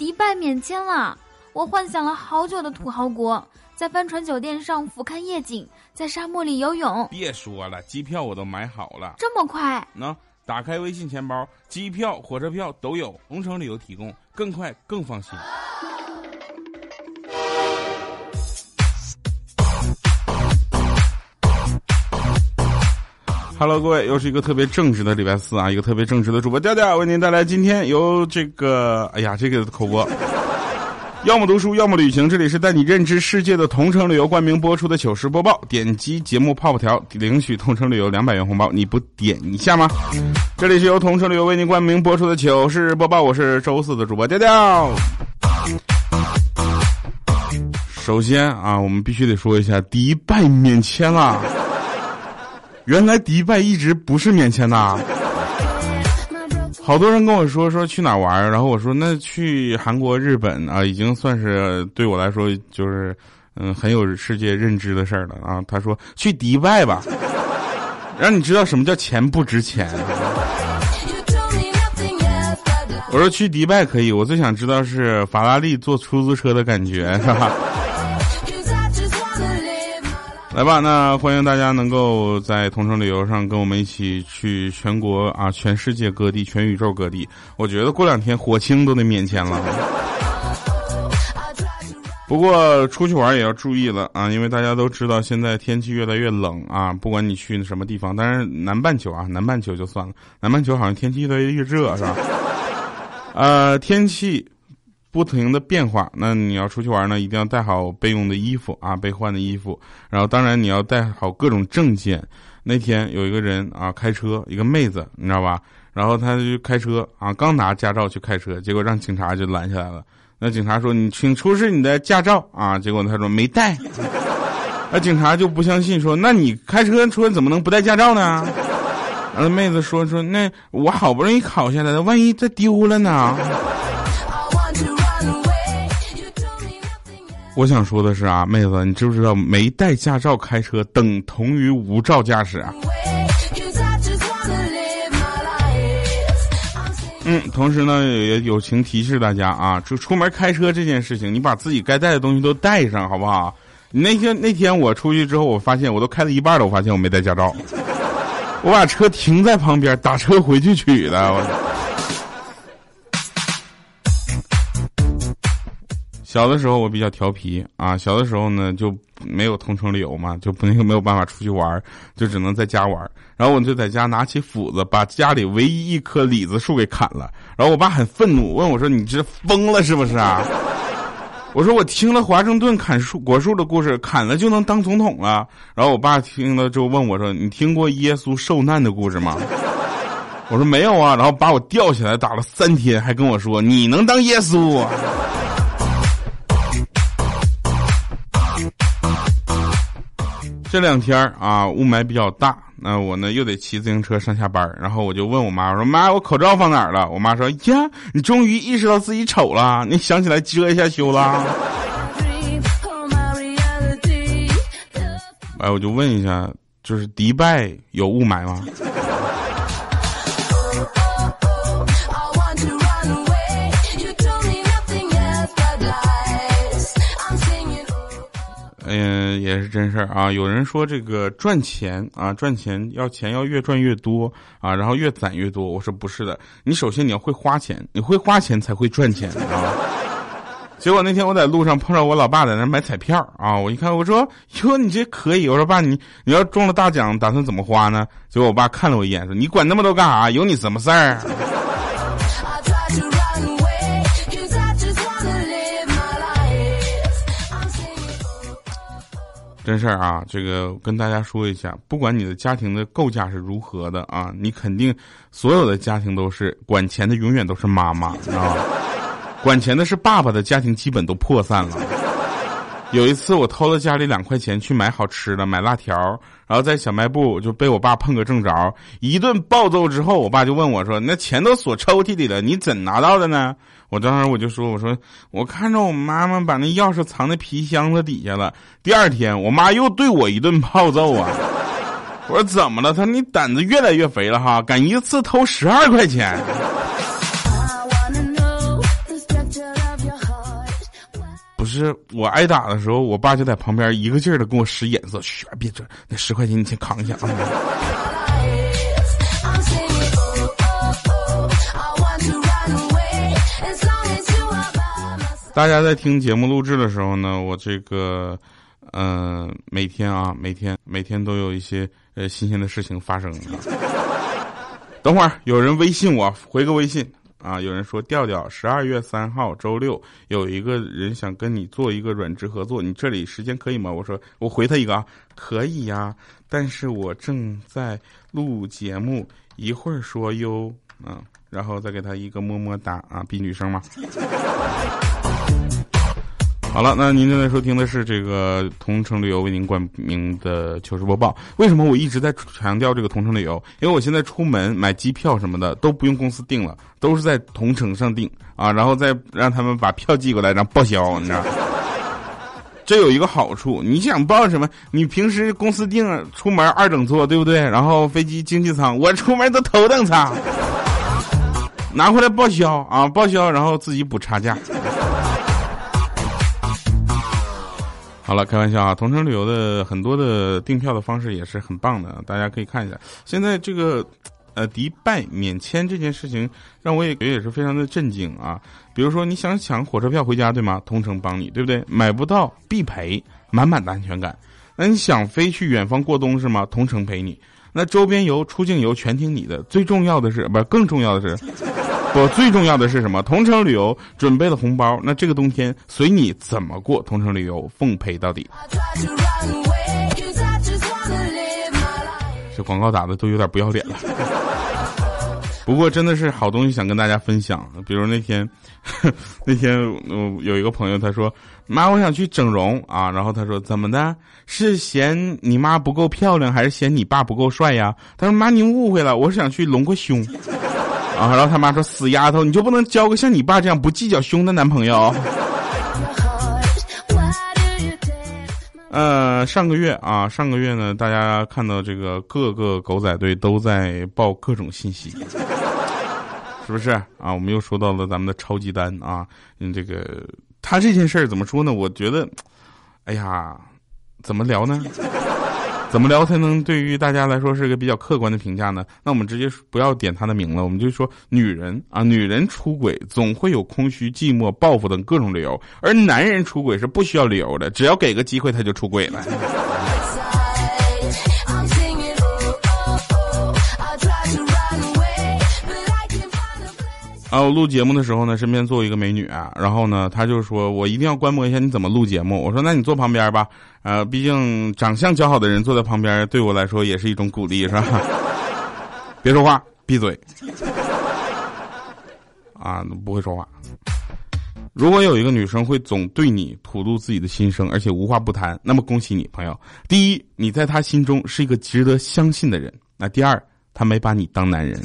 迪拜免签了！我幻想了好久的土豪国，在帆船酒店上俯瞰夜景，在沙漠里游泳。别说了，机票我都买好了。这么快？那打开微信钱包，机票、火车票都有，同城旅游提供，更快更放心。Hello，各位，又是一个特别正直的礼拜四啊！一个特别正直的主播调调为您带来今天由这个，哎呀，这个口播，要么读书，要么旅行。这里是带你认知世界的同城旅游冠名播出的糗事播报。点击节目泡泡条领取同城旅游两百元红包，你不点一下吗？这里是由同城旅游为您冠名播出的糗事播报，我是周四的主播调调。首先啊，我们必须得说一下，迪拜免签了。原来迪拜一直不是免签呐，好多人跟我说说去哪玩，然后我说那去韩国、日本啊，已经算是对我来说就是嗯很有世界认知的事儿了啊。他说去迪拜吧，让你知道什么叫钱不值钱。我说去迪拜可以，我最想知道是法拉利坐出租车的感觉，是吧？来吧，那欢迎大家能够在同城旅游上跟我们一起去全国啊、全世界各地、全宇宙各地。我觉得过两天火星都得免签了。不过出去玩也要注意了啊，因为大家都知道现在天气越来越冷啊。不管你去什么地方，但是南半球啊，南半球就算了，南半球好像天气越来越热，是吧？呃，天气。不停的变化，那你要出去玩呢，一定要带好备用的衣服啊，备换的衣服。然后当然你要带好各种证件。那天有一个人啊，开车，一个妹子，你知道吧？然后他就开车啊，刚拿驾照去开车，结果让警察就拦下来了。那警察说：“你请出示你的驾照啊。”结果他说没带。那警察就不相信，说：“那你开车出来怎么能不带驾照呢？”然后妹子说：“说那我好不容易考下来的，万一再丢了呢？”我想说的是啊，妹子，你知不知道没带驾照开车等同于无照驾驶啊？嗯，同时呢也友情提示大家啊，就出门开车这件事情，你把自己该带的东西都带上，好不好？你那天那天我出去之后，我发现我都开了一半了，我发现我没带驾照，我把车停在旁边，打车回去取的。我小的时候我比较调皮啊，小的时候呢就没有同城旅游嘛，就不那个没有办法出去玩，就只能在家玩。然后我就在家拿起斧子，把家里唯一一棵李子树给砍了。然后我爸很愤怒，问我说：“你这疯了是不是啊？” 我说：“我听了华盛顿砍树果树的故事，砍了就能当总统了。”然后我爸听了就问我说：“你听过耶稣受难的故事吗？” 我说：“没有啊。”然后把我吊起来打了三天，还跟我说：“你能当耶稣？”？”这两天啊，雾霾比较大，那我呢又得骑自行车上下班然后我就问我妈，我说妈，我口罩放哪儿了？我妈说呀，你终于意识到自己丑了，你想起来遮一下羞了。哎，我就问一下，就是迪拜有雾霾吗？嗯，也是真事儿啊。有人说这个赚钱啊，赚钱要钱要越赚越多啊，然后越攒越多。我说不是的，你首先你要会花钱，你会花钱才会赚钱啊。结果那天我在路上碰到我老爸在那买彩票啊，我一看我说哟你这可以，我说爸你你要中了大奖打算怎么花呢？结果我爸看了我一眼说你管那么多干啥？有你什么事儿？真事儿啊，这个跟大家说一下，不管你的家庭的构架是如何的啊，你肯定所有的家庭都是管钱的，永远都是妈妈啊，管钱的是爸爸的家庭基本都破散了。有一次我偷了家里两块钱去买好吃的，买辣条，然后在小卖部就被我爸碰个正着，一顿暴揍之后，我爸就问我说：“那钱都锁抽屉里了，你怎拿到的呢？”我当时我就说：“我说我看着我妈妈把那钥匙藏在皮箱子底下了。”第二天，我妈又对我一顿暴揍啊！我说：“怎么了？”她说：“你胆子越来越肥了哈，敢一次偷十二块钱。”不是我挨打的时候，我爸就在旁边一个劲儿的跟我使眼色，嘘，别这，那十块钱你先扛一下啊。大家在听节目录制的时候呢，我这个，嗯，每天啊，每天每天都有一些呃新鲜的事情发生。等会儿有人微信我回个微信啊，有人说调调十二月三号周六有一个人想跟你做一个软职合作，你这里时间可以吗？我说我回他一个啊，可以呀，但是我正在录节目，一会儿说哟，嗯，然后再给他一个么么哒啊，比女生嘛。好了，那您正在收听的是这个同城旅游为您冠名的糗事播报。为什么我一直在强调这个同城旅游？因为我现在出门买机票什么的都不用公司订了，都是在同城上订啊，然后再让他们把票寄过来，然后报销，你知道？这有一个好处，你想报什么？你平时公司订出门二等座，对不对？然后飞机经济舱，我出门都头等舱，拿回来报销啊，报销，然后自己补差价。好了，开玩笑啊！同城旅游的很多的订票的方式也是很棒的，大家可以看一下。现在这个，呃，迪拜免签这件事情，让我也觉得也是非常的震惊啊。比如说，你想抢火车票回家，对吗？同城帮你，对不对？买不到必赔，满满的安全感。那你想飞去远方过冬是吗？同城陪你。那周边游、出境游全听你的。最重要的是，不是，更重要的是。不，最重要的是什么？同城旅游准备了红包，那这个冬天随你怎么过，同城旅游奉陪到底。这广告打的都有点不要脸了。不过真的是好东西，想跟大家分享。比如那天，那天我有一个朋友他说：“妈，我想去整容啊。”然后他说：“怎么的？是嫌你妈不够漂亮，还是嫌你爸不够帅呀？”他说：“妈，您误会了，我是想去隆个胸。”啊！然后他妈说：“死丫头，你就不能交个像你爸这样不计较胸的男朋友？” 呃，上个月啊，上个月呢，大家看到这个各个狗仔队都在报各种信息，是不是啊？我们又说到了咱们的超级丹啊，嗯，这个他这件事儿怎么说呢？我觉得，哎呀，怎么聊呢？怎么聊才能对于大家来说是一个比较客观的评价呢？那我们直接不要点他的名了，我们就说女人啊，女人出轨总会有空虚、寂寞、报复等各种理由，而男人出轨是不需要理由的，只要给个机会他就出轨了。啊，我录节目的时候呢，身边坐一个美女啊，然后呢，她就说我一定要观摩一下你怎么录节目。我说那你坐旁边吧，呃，毕竟长相较好的人坐在旁边，对我来说也是一种鼓励，是吧？别说话，闭嘴。啊，不会说话。如果有一个女生会总对你吐露自己的心声，而且无话不谈，那么恭喜你，朋友。第一，你在她心中是一个值得相信的人。那第二，她没把你当男人。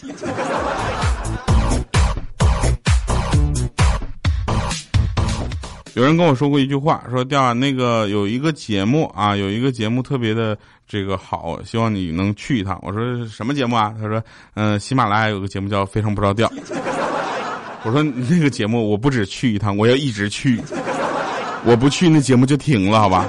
有人跟我说过一句话，说调啊，那个有一个节目啊，有一个节目特别的这个好，希望你能去一趟。我说什么节目啊？他说，嗯，喜马拉雅有个节目叫《非常不着调》。我说那个节目我不止去一趟，我要一直去，我不去那节目就停了，好吧？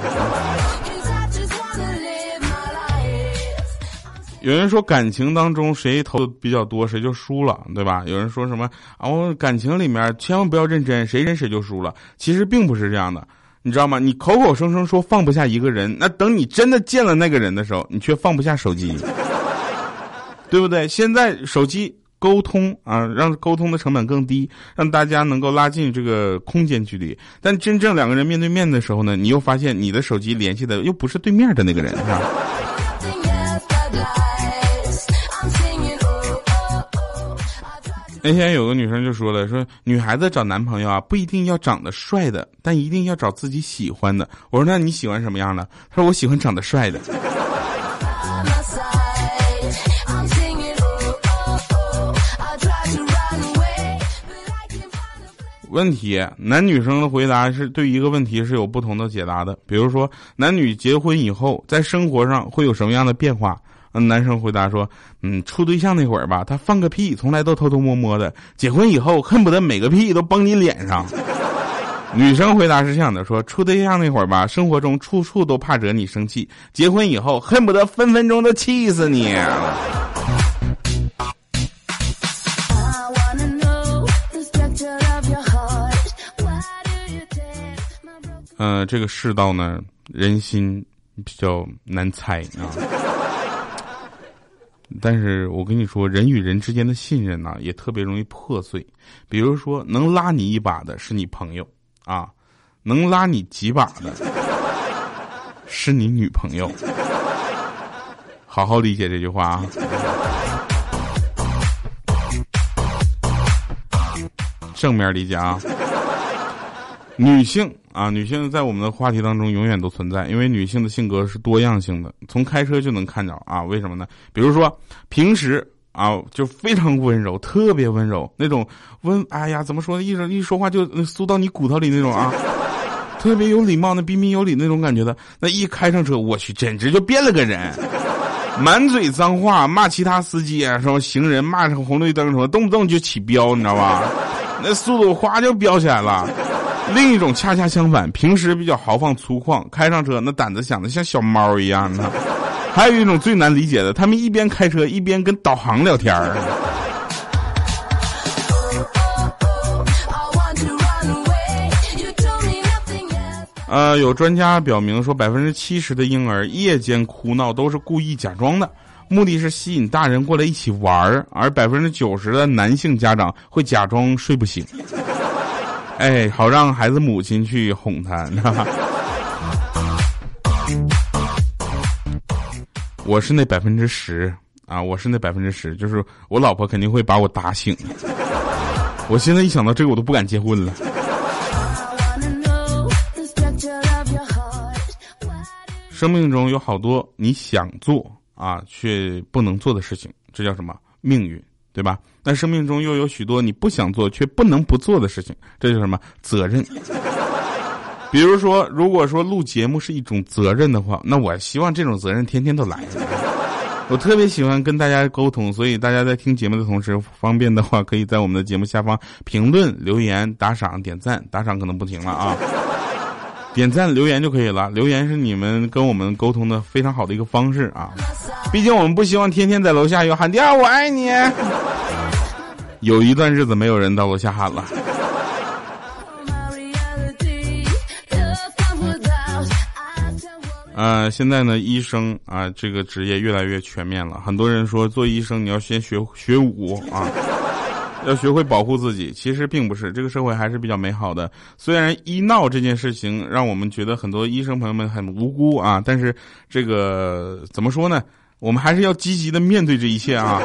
有人说感情当中谁投的比较多谁就输了，对吧？有人说什么啊？我感情里面千万不要认真，谁认谁就输了。其实并不是这样的，你知道吗？你口口声声说放不下一个人，那等你真的见了那个人的时候，你却放不下手机，对不对？现在手机沟通啊，让沟通的成本更低，让大家能够拉近这个空间距离。但真正两个人面对面的时候呢，你又发现你的手机联系的又不是对面的那个人，是吧？那天有个女生就说了，说女孩子找男朋友啊，不一定要长得帅的，但一定要找自己喜欢的。我说那你喜欢什么样的？她说我喜欢长得帅的。问题，男女生的回答是对一个问题是有不同的解答的。比如说，男女结婚以后，在生活上会有什么样的变化？嗯男生回答说：“嗯，处对象那会儿吧，他放个屁从来都偷偷摸摸的；结婚以后，恨不得每个屁都崩你脸上。”女生回答是这样的：说处对象那会儿吧，生活中处处都怕惹你生气；结婚以后，恨不得分分钟都气死你。嗯，这个世道呢，人心比较难猜啊。但是我跟你说，人与人之间的信任呢，也特别容易破碎。比如说，能拉你一把的是你朋友啊，能拉你几把的 是你女朋友。好好理解这句话啊。正面理解啊。女性啊，女性在我们的话题当中永远都存在，因为女性的性格是多样性的，从开车就能看着啊。为什么呢？比如说平时啊，就非常温柔，特别温柔那种温，哎呀，怎么说呢？一说一说话就酥到你骨头里那种啊，特别有礼貌，那彬彬有礼那种感觉的。那一开上车，我去，简直就变了个人，满嘴脏话，骂其他司机啊，什么行人，骂上红绿灯什么，动不动就起飙，你知道吧？那速度哗就飙起来了。另一种恰恰相反，平时比较豪放粗犷，开上车那胆子想的像小猫一样的。还有一种最难理解的，他们一边开车一边跟导航聊天儿。呃，有专家表明说，百分之七十的婴儿夜间哭闹都是故意假装的，目的是吸引大人过来一起玩儿，而百分之九十的男性家长会假装睡不醒。哎，好让孩子母亲去哄他，我是那百分之十啊，我是那百分之十，就是我老婆肯定会把我打醒。我现在一想到这个，我都不敢结婚了。生命中有好多你想做啊却不能做的事情，这叫什么命运？对吧？那生命中又有许多你不想做却不能不做的事情，这叫什么责任？比如说，如果说录节目是一种责任的话，那我希望这种责任天天都来。我特别喜欢跟大家沟通，所以大家在听节目的同时，方便的话可以在我们的节目下方评论、留言、打赏、点赞。打赏可能不停了啊，点赞、留言就可以了。留言是你们跟我们沟通的非常好的一个方式啊。毕竟我们不希望天天在楼下有喊“第二我爱你”。有一段日子没有人到楼下喊了。呃，现在呢，医生啊，这个职业越来越全面了。很多人说做医生你要先学学武啊，要学会保护自己。其实并不是，这个社会还是比较美好的。虽然医闹这件事情让我们觉得很多医生朋友们很无辜啊，但是这个怎么说呢？我们还是要积极的面对这一切啊，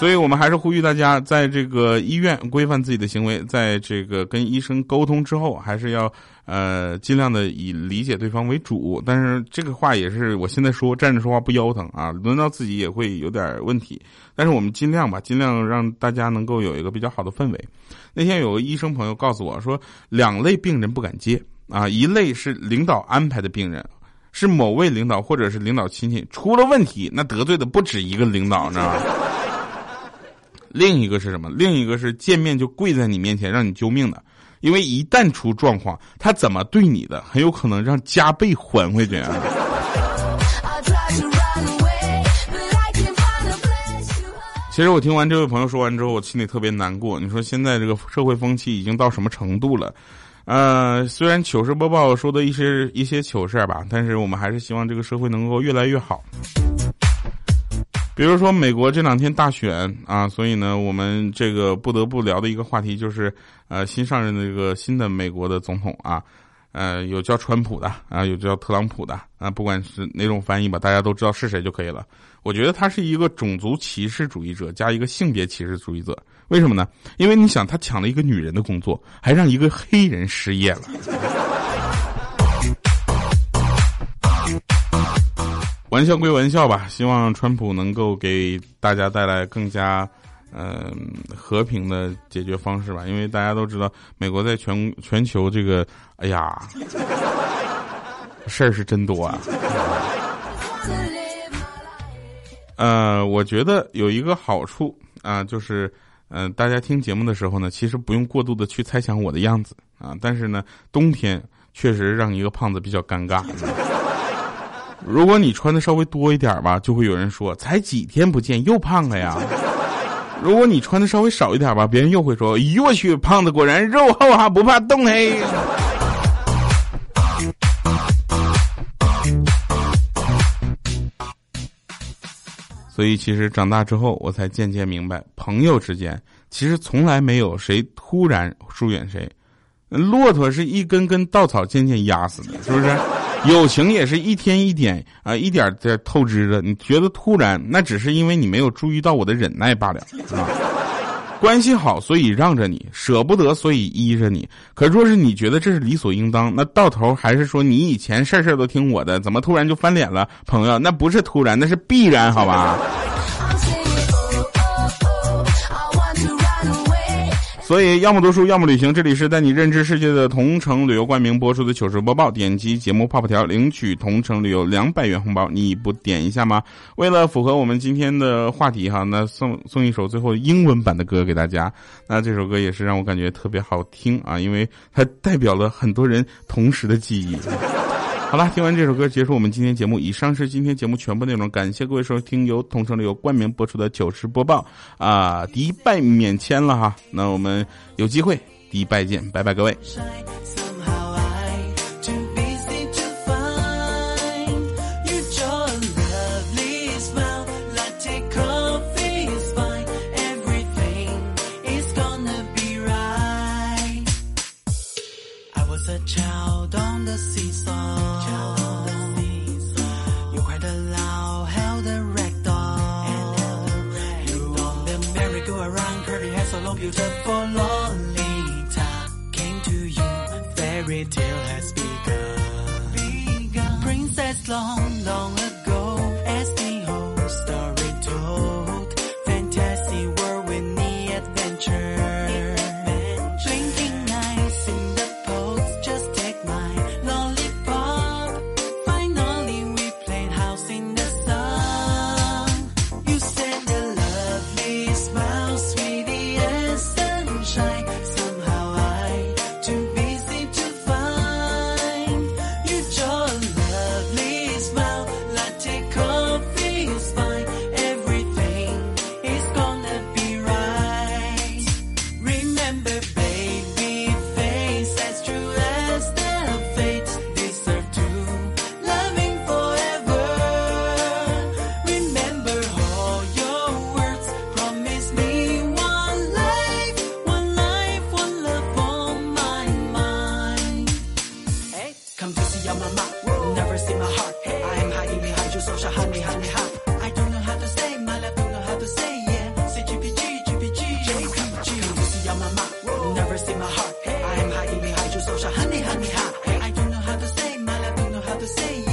所以我们还是呼吁大家，在这个医院规范自己的行为，在这个跟医生沟通之后，还是要呃尽量的以理解对方为主。但是这个话也是我现在说站着说话不腰疼啊，轮到自己也会有点问题。但是我们尽量吧，尽量让大家能够有一个比较好的氛围。那天有个医生朋友告诉我说，两类病人不敢接啊，一类是领导安排的病人。是某位领导或者是领导亲戚出了问题，那得罪的不止一个领导，知道吧？另一个是什么？另一个是见面就跪在你面前让你救命的，因为一旦出状况，他怎么对你的，很有可能让加倍还回去啊。其实我听完这位朋友说完之后，我心里特别难过。你说现在这个社会风气已经到什么程度了？呃，虽然糗事播报说的一些一些糗事吧，但是我们还是希望这个社会能够越来越好。比如说美国这两天大选啊，所以呢，我们这个不得不聊的一个话题就是，呃，新上任的这个新的美国的总统啊，呃，有叫川普的啊，有叫特朗普的啊，不管是哪种翻译吧，大家都知道是谁就可以了。我觉得他是一个种族歧视主义者加一个性别歧视主义者。为什么呢？因为你想，他抢了一个女人的工作，还让一个黑人失业了。玩笑归玩笑吧，希望川普能够给大家带来更加嗯和平的解决方式吧。因为大家都知道，美国在全全球这个，哎呀，事儿是真多啊。呃，我觉得有一个好处啊，就是。嗯，大家听节目的时候呢，其实不用过度的去猜想我的样子啊。但是呢，冬天确实让一个胖子比较尴尬。如果你穿的稍微多一点吧，就会有人说才几天不见又胖了呀。如果你穿的稍微少一点吧，别人又会说哟我去，胖子果然肉厚哈，不怕冻嘿。所以，其实长大之后，我才渐渐明白，朋友之间其实从来没有谁突然疏远谁。骆驼是一根根稻草渐渐压死的，是不是？友情也是一天一点啊，一点在透支的。你觉得突然，那只是因为你没有注意到我的忍耐罢了啊。关系好，所以让着你；舍不得，所以依着你。可若是你觉得这是理所应当，那到头还是说你以前事事都听我的，怎么突然就翻脸了？朋友，那不是突然，那是必然，好吧？所以，要么读书，要么旅行。这里是带你认知世界的同城旅游冠名播出的糗事播报。点击节目泡泡条，领取同城旅游两百元红包。你不点一下吗？为了符合我们今天的话题哈，那送送一首最后英文版的歌给大家。那这首歌也是让我感觉特别好听啊，因为它代表了很多人同时的记忆。好了，听完这首歌，结束我们今天节目。以上是今天节目全部内容，感谢各位收听由同城旅游冠名播出的糗事播报啊！迪拜免签了哈，那我们有机会迪拜见，拜拜各位。Say